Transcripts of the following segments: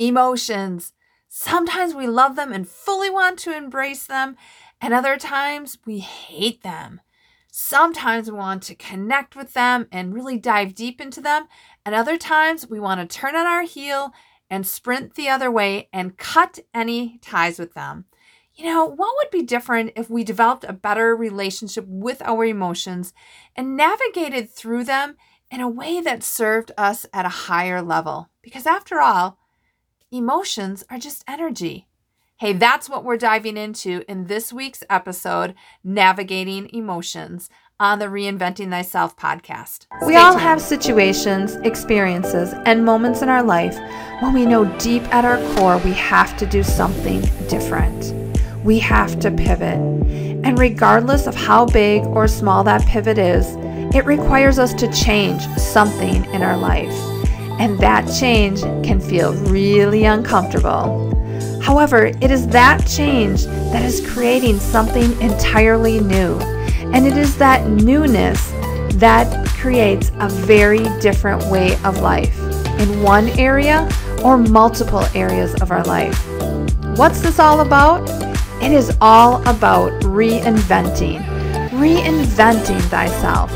Emotions. Sometimes we love them and fully want to embrace them, and other times we hate them. Sometimes we want to connect with them and really dive deep into them, and other times we want to turn on our heel and sprint the other way and cut any ties with them. You know, what would be different if we developed a better relationship with our emotions and navigated through them in a way that served us at a higher level? Because after all, emotions are just energy. Hey, that's what we're diving into in this week's episode, Navigating Emotions on the Reinventing Thyself podcast. We all have situations, experiences, and moments in our life when we know deep at our core we have to do something different. We have to pivot. And regardless of how big or small that pivot is, it requires us to change something in our life. And that change can feel really uncomfortable. However, it is that change that is creating something entirely new and it is that newness that creates a very different way of life in one area or multiple areas of our life. What's this all about? It is all about reinventing, reinventing thyself.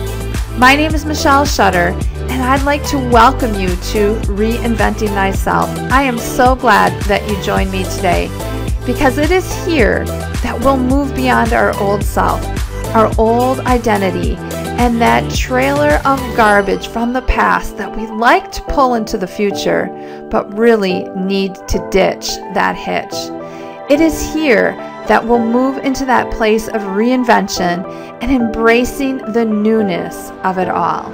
My name is Michelle Shutter, and I'd like to welcome you to Reinventing Thyself. I am so glad that you joined me today because it is here that we'll move beyond our old self our old identity, and that trailer of garbage from the past that we like to pull into the future, but really need to ditch that hitch. It is here that we'll move into that place of reinvention and embracing the newness of it all.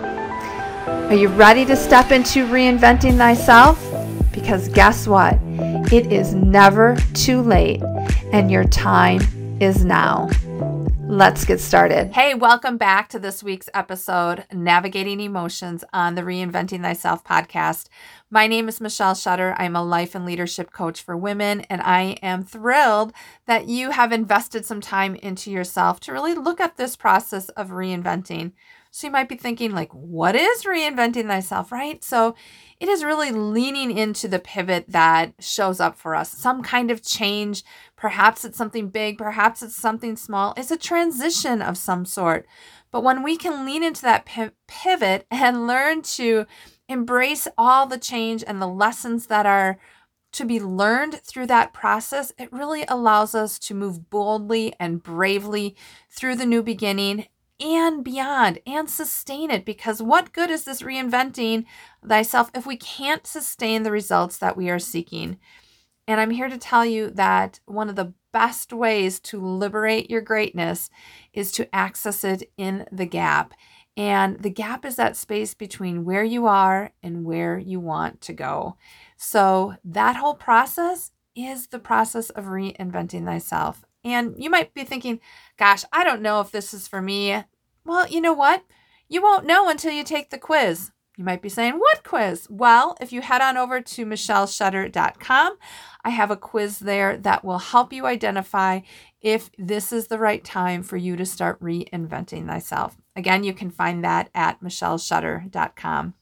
Are you ready to step into reinventing thyself? Because guess what? It is never too late, and your time is now. Let's get started. Hey, welcome back to this week's episode, Navigating Emotions on the Reinventing Thyself podcast. My name is Michelle Shutter. I'm a life and leadership coach for women, and I am thrilled that you have invested some time into yourself to really look at this process of reinventing. So you might be thinking, like, what is reinventing thyself, right? So it is really leaning into the pivot that shows up for us, some kind of change. Perhaps it's something big, perhaps it's something small. It's a transition of some sort. But when we can lean into that pivot and learn to embrace all the change and the lessons that are to be learned through that process, it really allows us to move boldly and bravely through the new beginning and beyond and sustain it because what good is this reinventing thyself if we can't sustain the results that we are seeking? And I'm here to tell you that one of the best ways to liberate your greatness is to access it in the gap. And the gap is that space between where you are and where you want to go. So, that whole process is the process of reinventing thyself. And you might be thinking, gosh, I don't know if this is for me. Well, you know what? You won't know until you take the quiz. You might be saying, What quiz? Well, if you head on over to michelleshutter.com, I have a quiz there that will help you identify if this is the right time for you to start reinventing thyself. Again, you can find that at michelleshutter.com.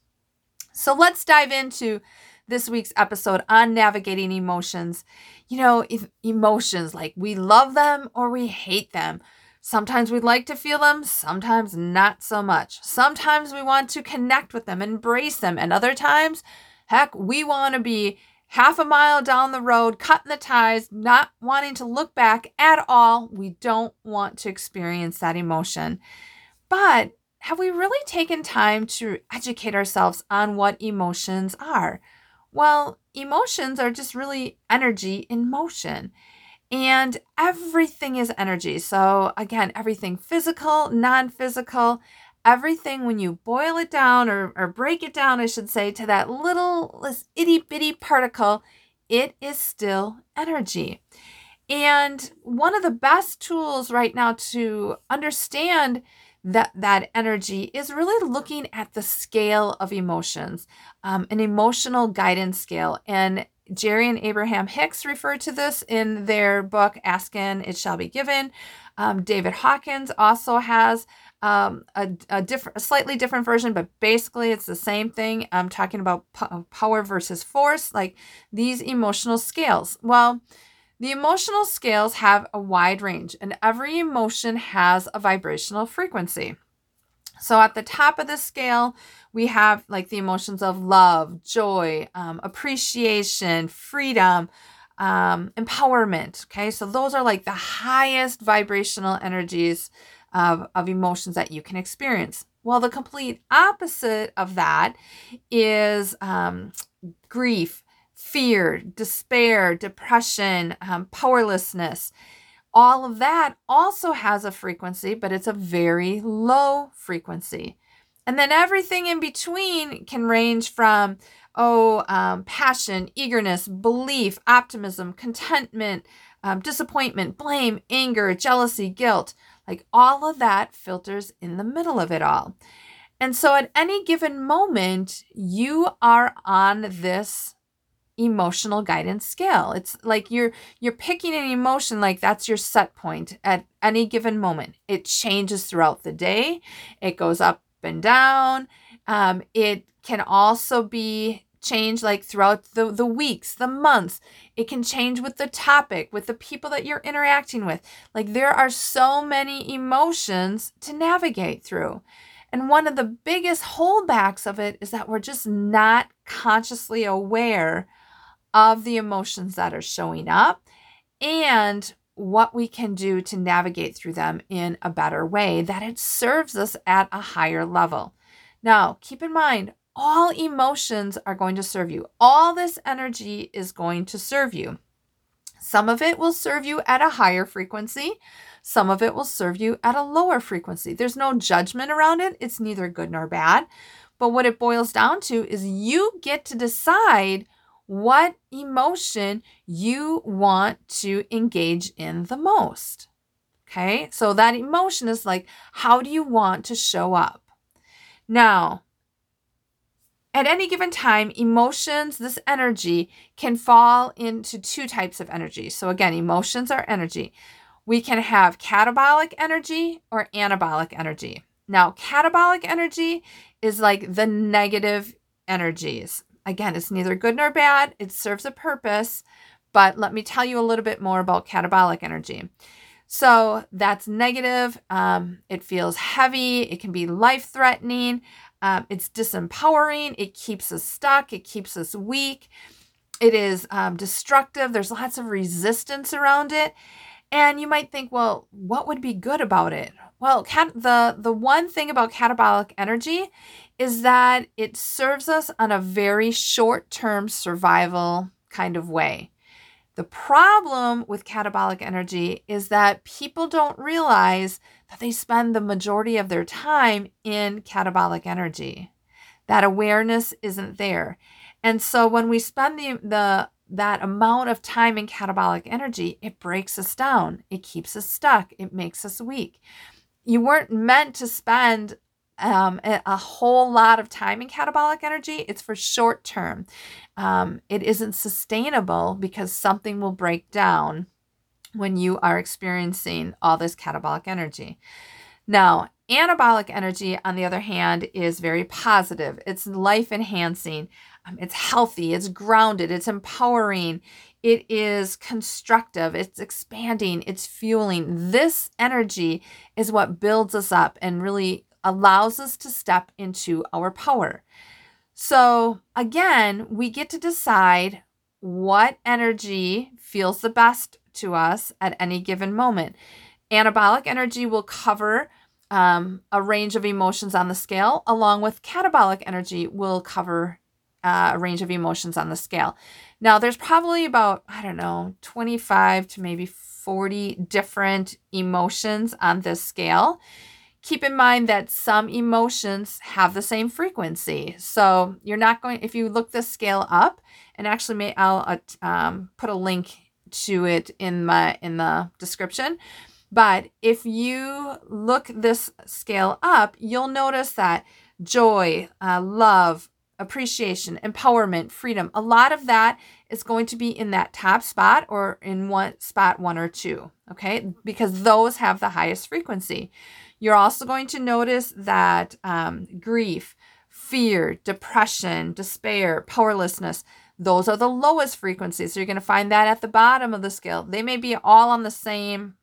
So let's dive into this week's episode on navigating emotions. You know, emotions like we love them or we hate them. Sometimes we'd like to feel them, sometimes not so much. Sometimes we want to connect with them, embrace them, and other times, heck, we want to be half a mile down the road, cutting the ties, not wanting to look back at all. We don't want to experience that emotion. But have we really taken time to educate ourselves on what emotions are? Well, emotions are just really energy in motion. And everything is energy. So, again, everything physical, non physical, everything when you boil it down or, or break it down, I should say, to that little itty bitty particle, it is still energy. And one of the best tools right now to understand that that energy is really looking at the scale of emotions, um, an emotional guidance scale. And Jerry and Abraham Hicks refer to this in their book, Ask and It Shall Be Given. Um, David Hawkins also has um, a, a different, a slightly different version, but basically it's the same thing. I'm talking about p- power versus force, like these emotional scales. Well, the emotional scales have a wide range, and every emotion has a vibrational frequency. So at the top of the scale, we have like the emotions of love, joy, um, appreciation, freedom, um, empowerment. Okay, so those are like the highest vibrational energies of, of emotions that you can experience. Well, the complete opposite of that is um, grief, fear, despair, depression, um, powerlessness. All of that also has a frequency, but it's a very low frequency. And then everything in between can range from, oh, um, passion, eagerness, belief, optimism, contentment, um, disappointment, blame, anger, jealousy, guilt. Like all of that filters in the middle of it all. And so at any given moment, you are on this emotional guidance scale. It's like you're you're picking an emotion like that's your set point at any given moment. It changes throughout the day. It goes up and down. Um, it can also be changed like throughout the, the weeks, the months. It can change with the topic, with the people that you're interacting with. Like there are so many emotions to navigate through. And one of the biggest holdbacks of it is that we're just not consciously aware of the emotions that are showing up and what we can do to navigate through them in a better way that it serves us at a higher level. Now, keep in mind, all emotions are going to serve you. All this energy is going to serve you. Some of it will serve you at a higher frequency. Some of it will serve you at a lower frequency. There's no judgment around it. It's neither good nor bad. But what it boils down to is you get to decide what emotion you want to engage in the most. Okay, so that emotion is like, how do you want to show up? Now, at any given time, emotions, this energy, can fall into two types of energy. So, again, emotions are energy. We can have catabolic energy or anabolic energy. Now, catabolic energy is like the negative energies. Again, it's neither good nor bad, it serves a purpose. But let me tell you a little bit more about catabolic energy. So that's negative. Um, it feels heavy. It can be life threatening. Um, it's disempowering. It keeps us stuck. It keeps us weak. It is um, destructive. There's lots of resistance around it. And you might think, well, what would be good about it? Well, cat- the the one thing about catabolic energy is that it serves us on a very short-term survival kind of way. The problem with catabolic energy is that people don't realize that they spend the majority of their time in catabolic energy. That awareness isn't there. And so when we spend the, the that amount of time in catabolic energy, it breaks us down. It keeps us stuck. It makes us weak you weren't meant to spend um, a, whole lot of time in catabolic energy. It's for short term. Um, it isn't sustainable because something will break down when you are experiencing all this catabolic energy. Now, anabolic energy, on the other hand, is very positive. It's life enhancing. Um, it's healthy. It's grounded. It's empowering. It is constructive, it's expanding, it's fueling. This energy is what builds us up and really allows us to step into our power. So, again, we get to decide what energy feels the best to us at any given moment. Anabolic energy will cover um, a range of emotions on the scale, along with catabolic energy will cover uh, a range of emotions on the scale. Now, there's probably about, I don't know, 25 to maybe 40 different emotions on this scale. Keep in mind that some emotions have the same frequency. So you're not going, if you look this scale up, and actually, may, I'll uh, um, put a link to it in my in the description. But if you look this scale up, you'll notice that joy, uh, love, appreciation, empowerment, freedom. A lot of that is going to be in that top spot or in one spot one or two, okay? Because those have the highest frequency. You're also going to notice that um, grief, fear, depression, despair, powerlessness, those are the lowest frequencies. So you're going to find that at the bottom of the scale. They may be all on the same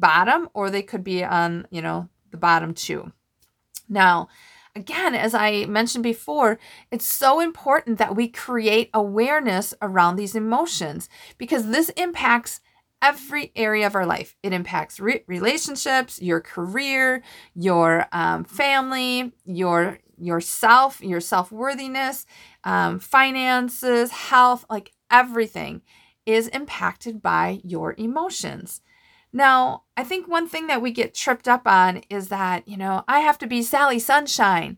bottom or they could be on, you know, the bottom two. Now, again, as I mentioned before, it's so important that we create awareness around these emotions because this impacts every area of our life. It impacts re- relationships, your career, your um, family, your yourself, your self worthiness, um, finances, health, like everything is impacted by your emotions. Now, I think one thing that we get tripped up on is that, you know, I have to be Sally Sunshine.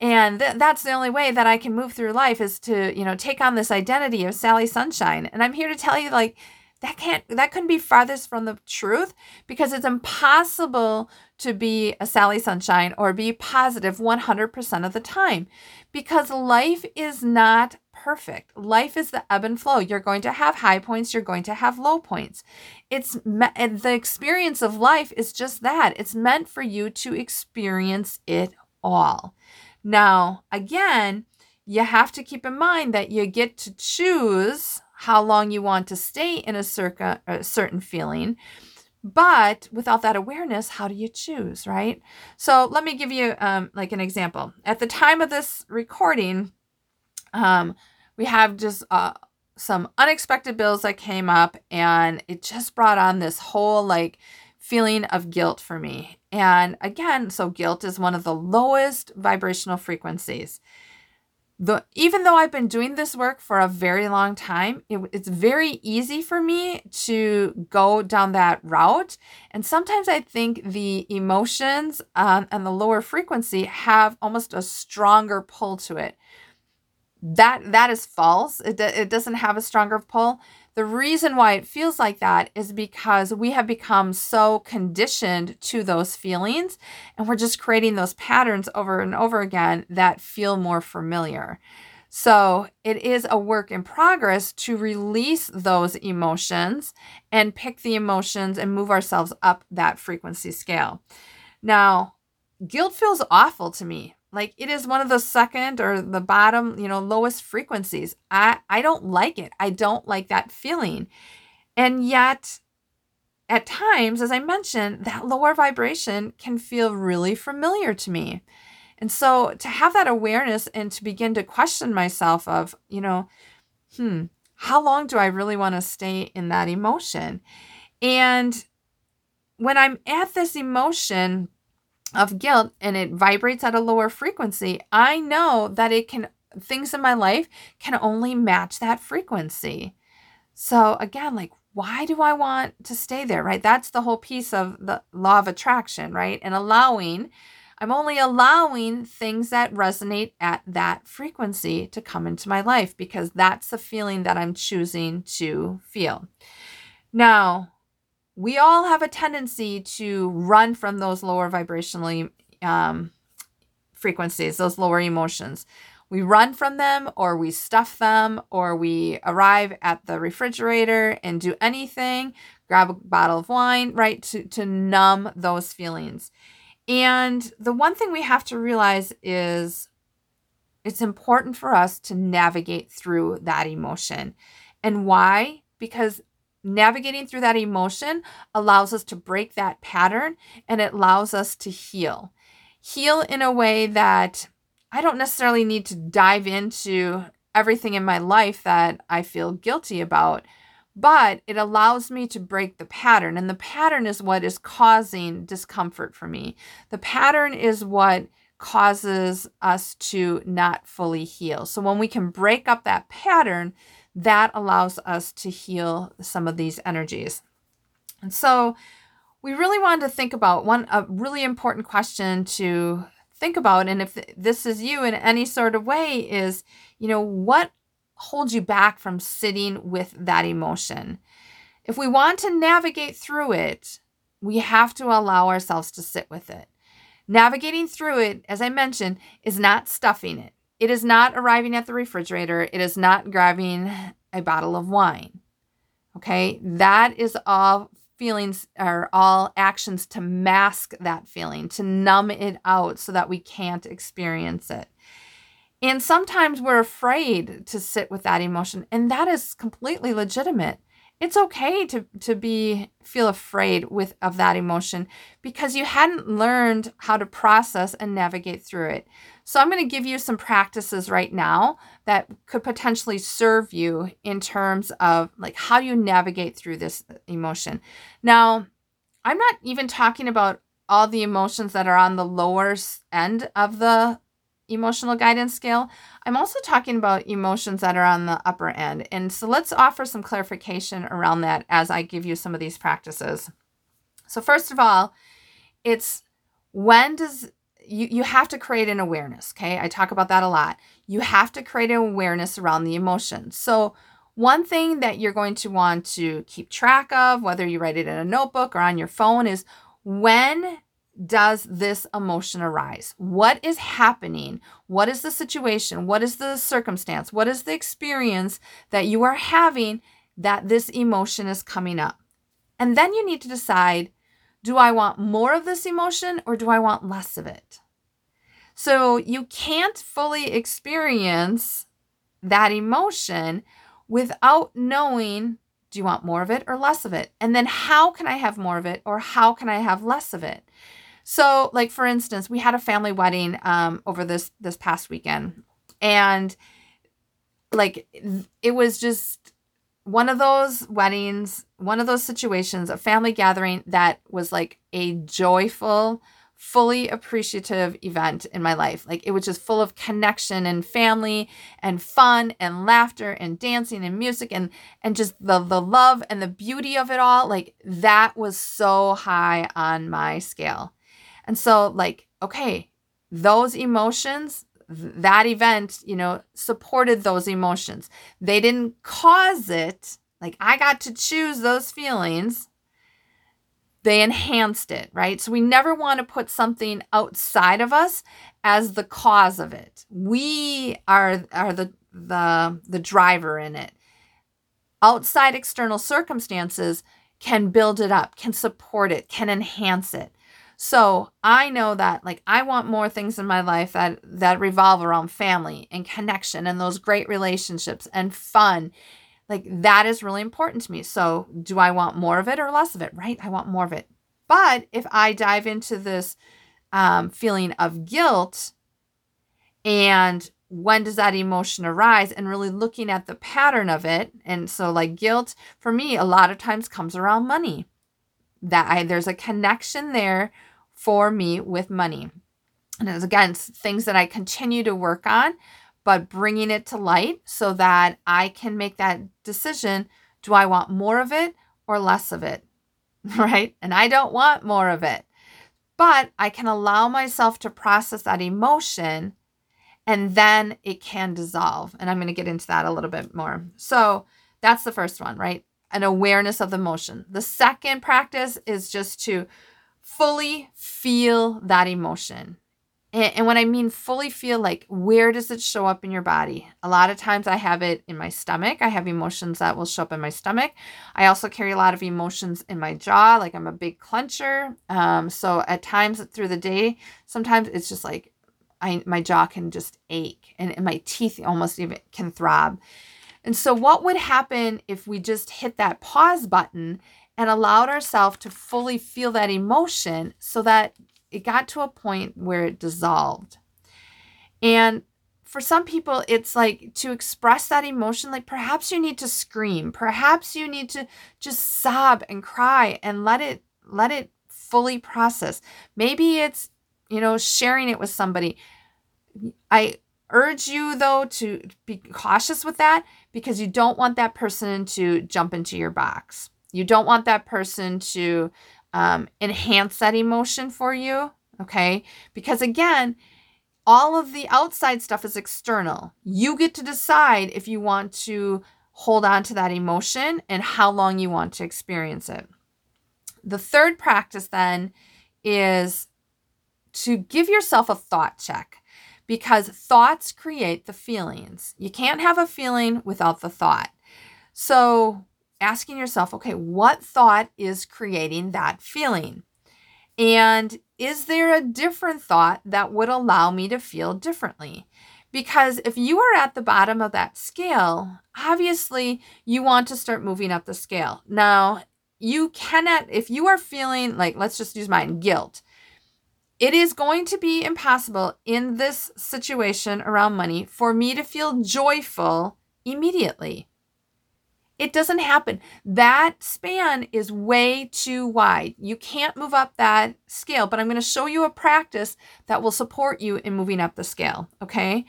And th- that's the only way that I can move through life is to, you know, take on this identity of Sally Sunshine. And I'm here to tell you, like, that can't that couldn't be farthest from the truth because it's impossible to be a Sally Sunshine or be positive 100% of the time because life is not perfect. Life is the ebb and flow. You're going to have high points, you're going to have low points. It's and the experience of life is just that. It's meant for you to experience it all. Now, again, you have to keep in mind that you get to choose how long you want to stay in a, circa, a certain feeling. But without that awareness, how do you choose, right? So let me give you um, like an example. At the time of this recording, um, we have just uh, some unexpected bills that came up, and it just brought on this whole like feeling of guilt for me. And again, so guilt is one of the lowest vibrational frequencies the even though I've been doing this work for a very long time, it, it's very easy for me to go down that route. And sometimes I think the emotions um, and the lower frequency have almost a stronger pull to it. That that is false. It, it doesn't have a stronger pull. The reason why it feels like that is because we have become so conditioned to those feelings and we're just creating those patterns over and over again that feel more familiar. So it is a work in progress to release those emotions and pick the emotions and move ourselves up that frequency scale. Now, guilt feels awful to me. Like it is one of the second or the bottom, you know, lowest frequencies. I I don't like it. I don't like that feeling. And yet at times, as I mentioned, that lower vibration can feel really familiar to me. And so to have that awareness and to begin to question myself of, you know, hmm, how long do I really want to stay in that emotion? And when I'm at this emotion, of guilt and it vibrates at a lower frequency, I know that it can, things in my life can only match that frequency. So again, like, why do I want to stay there, right? That's the whole piece of the law of attraction, right? And allowing, I'm only allowing things that resonate at that frequency to come into my life because that's the feeling that I'm choosing to feel. Now, we all have a tendency to run from those lower vibrational um, frequencies, those lower emotions. We run from them, or we stuff them, or we arrive at the refrigerator and do anything, grab a bottle of wine, right, to, to numb those feelings. And the one thing we have to realize is it's important for us to navigate through that emotion. And why? Because navigating through that emotion allows us to break that pattern and it allows us to heal. Heal in a way that I don't necessarily need to dive into everything in my life that I feel guilty about, but it allows me to break the pattern. And the pattern is what is causing discomfort for me. The pattern is what causes us to not fully heal. So when we can break up that pattern, that allows us to heal some of these energies. And so we really wanted to think about one a really important question to think about and if this is you in any sort of way is, you know, what holds you back from sitting with that emotion? If we want to navigate through it, we have to allow ourselves to sit with it. Navigating through it, as I mentioned, is not stuffing it. It is not arriving at the refrigerator. It is not grabbing a bottle of wine. Okay, that is all feelings are all actions to mask that feeling, to numb it out so that we can't experience it. And sometimes we're afraid to sit with that emotion, and that is completely legitimate. It's okay to to be feel afraid with of that emotion because you hadn't learned how to process and navigate through it. So I'm going to give you some practices right now that could potentially serve you in terms of like how you navigate through this emotion. Now, I'm not even talking about all the emotions that are on the lower end of the emotional guidance scale. I'm also talking about emotions that are on the upper end. And so let's offer some clarification around that as I give you some of these practices. So, first of all, it's when does you, you have to create an awareness. Okay. I talk about that a lot. You have to create an awareness around the emotion. So, one thing that you're going to want to keep track of, whether you write it in a notebook or on your phone, is when does this emotion arise? What is happening? What is the situation? What is the circumstance? What is the experience that you are having that this emotion is coming up? And then you need to decide do I want more of this emotion or do I want less of it? So you can't fully experience that emotion without knowing do you want more of it or less of it? And then how can I have more of it or how can I have less of it? So, like for instance, we had a family wedding um, over this this past weekend, and like it was just one of those weddings, one of those situations, a family gathering that was like a joyful, fully appreciative event in my life. Like it was just full of connection and family and fun and laughter and dancing and music and and just the the love and the beauty of it all. Like that was so high on my scale. And so, like, okay, those emotions, that event, you know, supported those emotions. They didn't cause it. Like, I got to choose those feelings. They enhanced it, right? So we never want to put something outside of us as the cause of it. We are are the the the driver in it. Outside external circumstances can build it up, can support it, can enhance it. So I know that like I want more things in my life that that revolve around family and connection and those great relationships and fun. Like that is really important to me. So do I want more of it or less of it? Right? I want more of it. But if I dive into this um, feeling of guilt and when does that emotion arise and really looking at the pattern of it and so like guilt for me a lot of times comes around money that I there's a connection there for me with money. And as again, things that I continue to work on, but bringing it to light so that I can make that decision do I want more of it or less of it? Right? And I don't want more of it. But I can allow myself to process that emotion and then it can dissolve. And I'm going to get into that a little bit more. So that's the first one, right? An awareness of the emotion. The second practice is just to fully feel that emotion. And, and when I mean fully feel, like where does it show up in your body? A lot of times I have it in my stomach. I have emotions that will show up in my stomach. I also carry a lot of emotions in my jaw, like I'm a big clencher. Um, so at times through the day, sometimes it's just like I, my jaw can just ache and, and my teeth almost even can throb. And so, what would happen if we just hit that pause button and allowed ourselves to fully feel that emotion so that it got to a point where it dissolved. And for some people, it's like to express that emotion, like perhaps you need to scream, perhaps you need to just sob and cry and let it let it fully process. Maybe it's, you know, sharing it with somebody. I urge you though to be cautious with that because you don't want that person to jump into your box. You don't want that person to um, enhance that emotion for you. Okay. Because again, all of the outside stuff is external. You get to decide if you want to hold on to that emotion and how long you want to experience it. The third practice then is to give yourself a thought check because thoughts create the feelings. You can't have a feeling without the thought. So, asking yourself, okay, what thought is creating that feeling? And is there a different thought that would allow me to feel differently? Because if you are at the bottom of that scale, obviously you want to start moving up the scale. Now, you cannot, if you are feeling like, let's just use mine, guilt, it is going to be impossible in this situation around money for me to feel joyful immediately. It doesn't happen. That span is way too wide. You can't move up that scale, but I'm going to show you a practice that will support you in moving up the scale. Okay.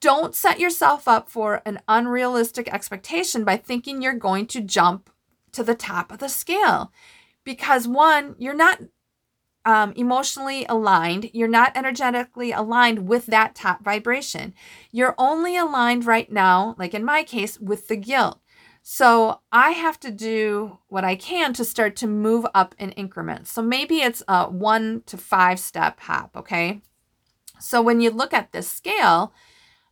Don't set yourself up for an unrealistic expectation by thinking you're going to jump to the top of the scale. Because one, you're not um, emotionally aligned. You're not energetically aligned with that top vibration. You're only aligned right now, like in my case, with the guilt. So I have to do what I can to start to move up in increments. So maybe it's a one to five step hop, okay? So when you look at this scale,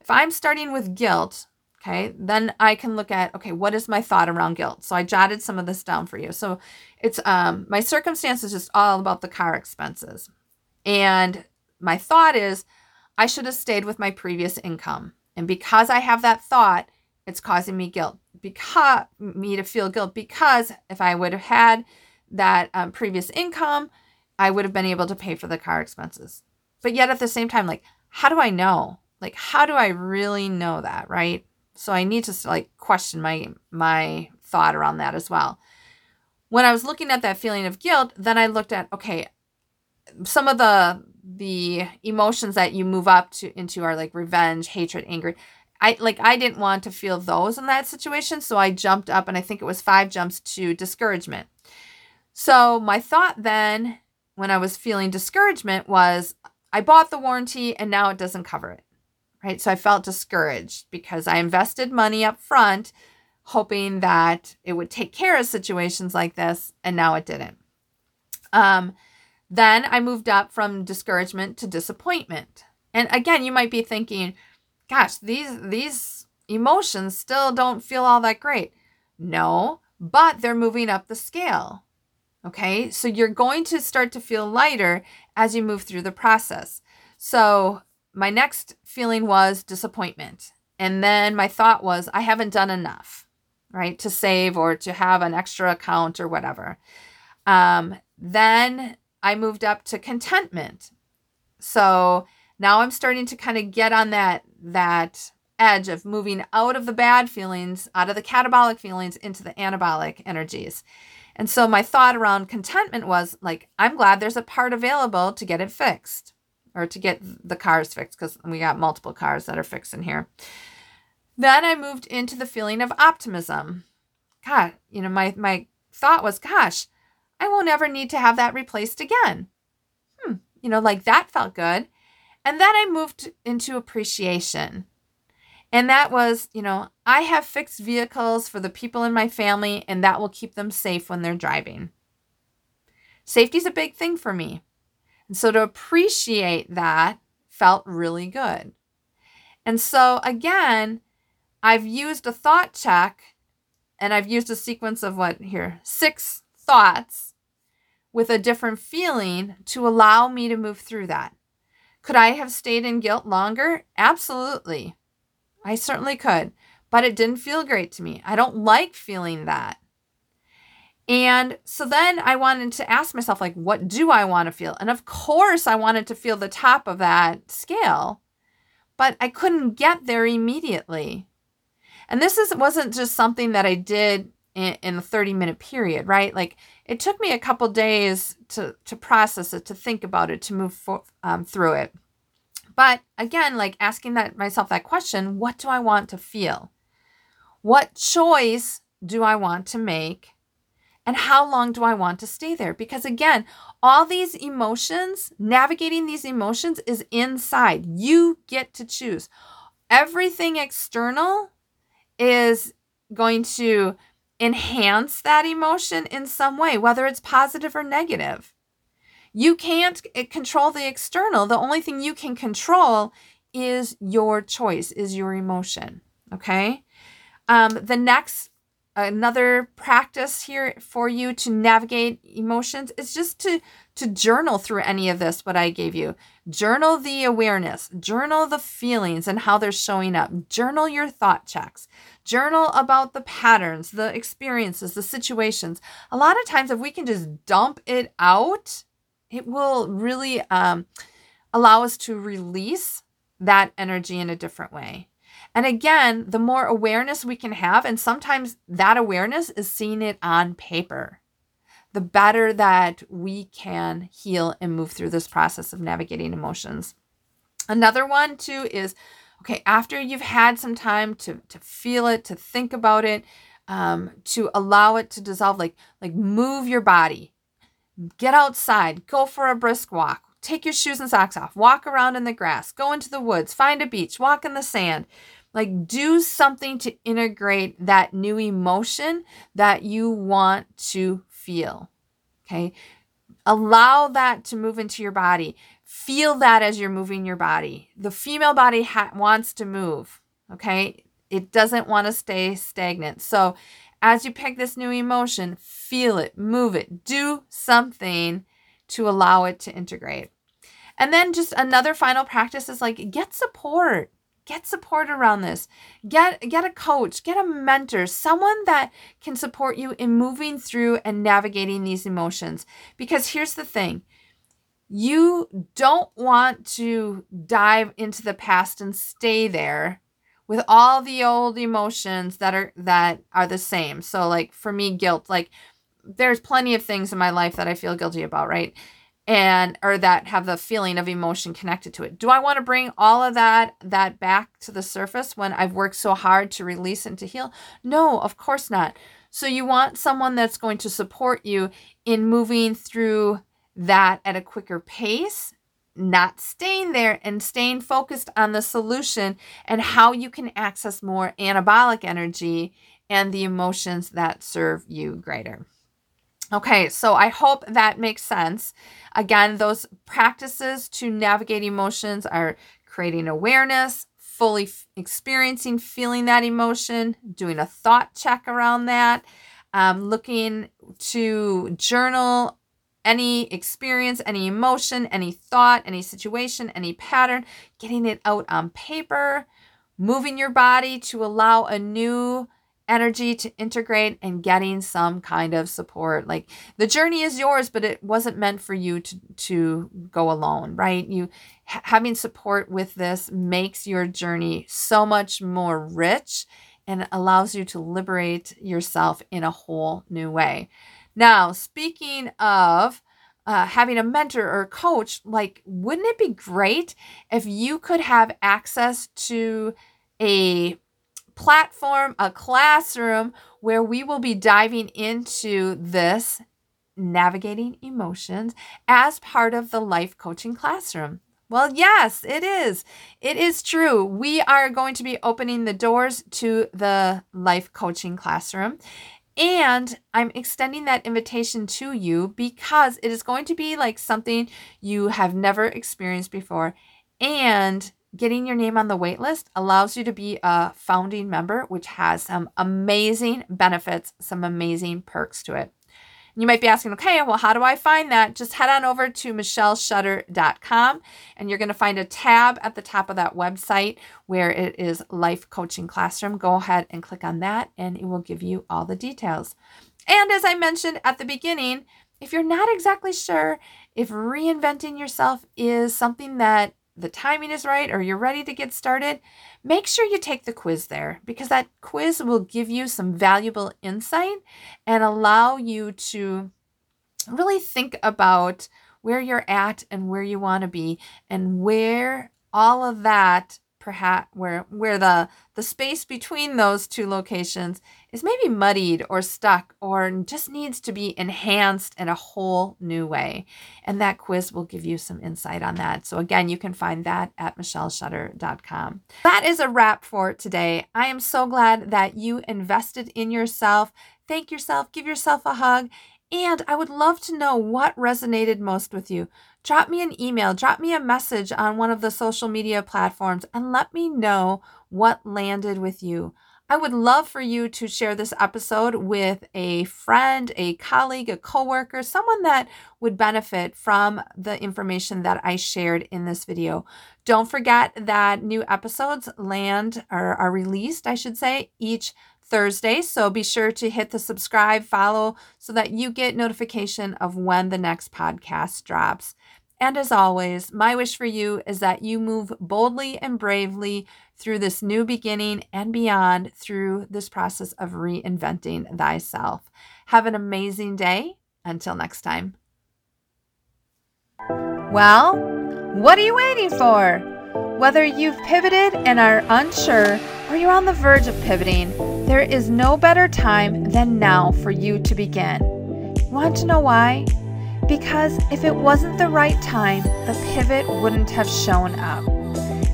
if I'm starting with guilt, okay, then I can look at, okay, what is my thought around guilt? So I jotted some of this down for you. So it's um my circumstance is just all about the car expenses. And my thought is I should have stayed with my previous income. And because I have that thought, it's causing me guilt because me to feel guilt because if I would have had that um, previous income, I would have been able to pay for the car expenses. But yet at the same time, like, how do I know? Like, how do I really know that, right? So I need to like question my my thought around that as well. When I was looking at that feeling of guilt, then I looked at okay, some of the the emotions that you move up to into are like revenge, hatred, anger. I like I didn't want to feel those in that situation, so I jumped up and I think it was 5 jumps to discouragement. So my thought then when I was feeling discouragement was I bought the warranty and now it doesn't cover it. Right? So I felt discouraged because I invested money up front hoping that it would take care of situations like this and now it didn't. Um then I moved up from discouragement to disappointment. And again, you might be thinking, gosh, these these emotions still don't feel all that great. No, but they're moving up the scale. Okay? So you're going to start to feel lighter as you move through the process. So my next feeling was disappointment. And then my thought was I haven't done enough, right? To save or to have an extra account or whatever. Um, then I moved up to contentment. So now I'm starting to kind of get on that that edge of moving out of the bad feelings, out of the catabolic feelings into the anabolic energies. And so my thought around contentment was like, I'm glad there's a part available to get it fixed or to get the cars fixed because we got multiple cars that are fixed in here. Then I moved into the feeling of optimism. God, you know, my, my thought was, gosh, I won't ever need to have that replaced again. Hmm, you know, like that felt good. And then I moved into appreciation. And that was, you know, I have fixed vehicles for the people in my family, and that will keep them safe when they're driving. Safety is a big thing for me. And so to appreciate that felt really good. And so again, I've used a thought check and I've used a sequence of what here, six thoughts with a different feeling to allow me to move through that. Could I have stayed in guilt longer? Absolutely. I certainly could, but it didn't feel great to me. I don't like feeling that. And so then I wanted to ask myself, like, what do I want to feel? And of course, I wanted to feel the top of that scale, but I couldn't get there immediately. And this is, wasn't just something that I did in, in a 30 minute period, right? Like, it took me a couple days to to process it, to think about it, to move for, um, through it. But again, like asking that myself that question, what do I want to feel? What choice do I want to make? And how long do I want to stay there? Because again, all these emotions, navigating these emotions is inside. You get to choose. Everything external is going to enhance that emotion in some way, whether it's positive or negative. You can't eh, control the external. The only thing you can control is your choice, is your emotion. Okay. Um, the next another practice here for you to navigate emotions is just to to journal through any of this what I gave you. Journal the awareness, journal the feelings and how they're showing up. Journal your thought checks. Journal about the patterns, the experiences, the situations. A lot of times if we can just dump it out, it will really um, allow us to release that energy in a different way. And again, the more awareness we can have, and sometimes that awareness is seeing it on paper, the better that we can heal and move through this process of navigating emotions. Another one, too, is okay, after you've had some time to, to feel it, to think about it, um, to allow it to dissolve, like, like move your body, get outside, go for a brisk walk, take your shoes and socks off, walk around in the grass, go into the woods, find a beach, walk in the sand. Like, do something to integrate that new emotion that you want to feel. Okay. Allow that to move into your body. Feel that as you're moving your body. The female body ha- wants to move. Okay. It doesn't want to stay stagnant. So, as you pick this new emotion, feel it, move it, do something to allow it to integrate. And then just another final practice is like get support get support around this. Get get a coach get a mentor someone that can support you in moving through and navigating these emotions. Because here's the thing you don't want to dive into the past and stay there with all the old emotions that are that are the same. So like for me guilt like there's plenty of things in my life that i feel guilty about right and or that have the feeling of emotion connected to it. Do I want to bring all of that that back to the surface when I've worked so hard to release and to heal? No, of course not. So you want someone that's going to support you in moving through that at a quicker pace, not staying there and staying focused on the solution and how you can access more anabolic energy and the emotions that serve you greater. Okay, so I hope that makes sense. Again, those practices to navigate emotions are creating awareness, fully f- experiencing, feeling that emotion, doing a thought check around that, um, looking to journal any experience, any emotion, any thought, any situation, any pattern, getting it out on paper, moving your body to allow a new energy to integrate and getting some kind of support. Like the journey is yours but it wasn't meant for you to to go alone right? You having support with this makes your journey so much more rich and allows you to liberate yourself in a whole new way. Now speaking of uh, having a mentor or coach like wouldn't it be great if you could have access to a platform, a classroom where we will be diving into this navigating emotions as part of the life coaching classroom. Well, yes, it is. It is true. We are going to be opening the doors to the life coaching classroom. And I'm extending that invitation to you because it is going to be like something you have never experienced before. And getting your name on the waitlist allows you to be a founding member, which has some amazing benefits, some amazing perks to it. You might be asking, okay, well, how do I find that? Just head on over to michelleshutter.com and you're going to find a tab at the top of that website where it is Life Coaching Classroom. Go ahead and click on that and it will give you all the details. And as I mentioned at the beginning, if you're not exactly sure if reinventing yourself is something that the timing is right or you're ready to get started, make sure you take the quiz there because that quiz will give you some valuable insight and allow you to really think about where you're at and where you want to be and where all of that perhaps where where the the space between those two locations is maybe muddied or stuck or just needs to be enhanced in a whole new way. And that quiz will give you some insight on that. So again you can find that at michelleshutter.com that is a wrap for today. I am so glad that you invested in yourself. Thank yourself. Give yourself a hug. And I would love to know what resonated most with you. Drop me an email, drop me a message on one of the social media platforms, and let me know what landed with you. I would love for you to share this episode with a friend, a colleague, a coworker, someone that would benefit from the information that I shared in this video. Don't forget that new episodes land or are released, I should say, each Thursday. So be sure to hit the subscribe, follow so that you get notification of when the next podcast drops. And as always, my wish for you is that you move boldly and bravely through this new beginning and beyond through this process of reinventing thyself. Have an amazing day. Until next time. Well, what are you waiting for? Whether you've pivoted and are unsure, or you're on the verge of pivoting, there is no better time than now for you to begin. Want to know why? Because if it wasn't the right time, the pivot wouldn't have shown up.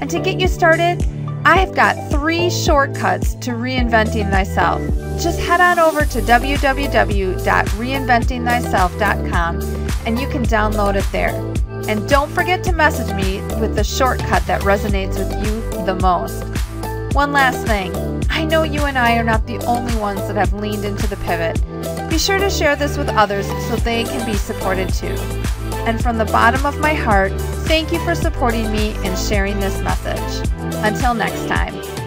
And to get you started, I've got three shortcuts to reinventing thyself. Just head on over to www.reinventingthyself.com and you can download it there. And don't forget to message me with the shortcut that resonates with you the most. One last thing I know you and I are not the only ones that have leaned into the pivot. Sure to share this with others so they can be supported too. And from the bottom of my heart, thank you for supporting me and sharing this message. Until next time.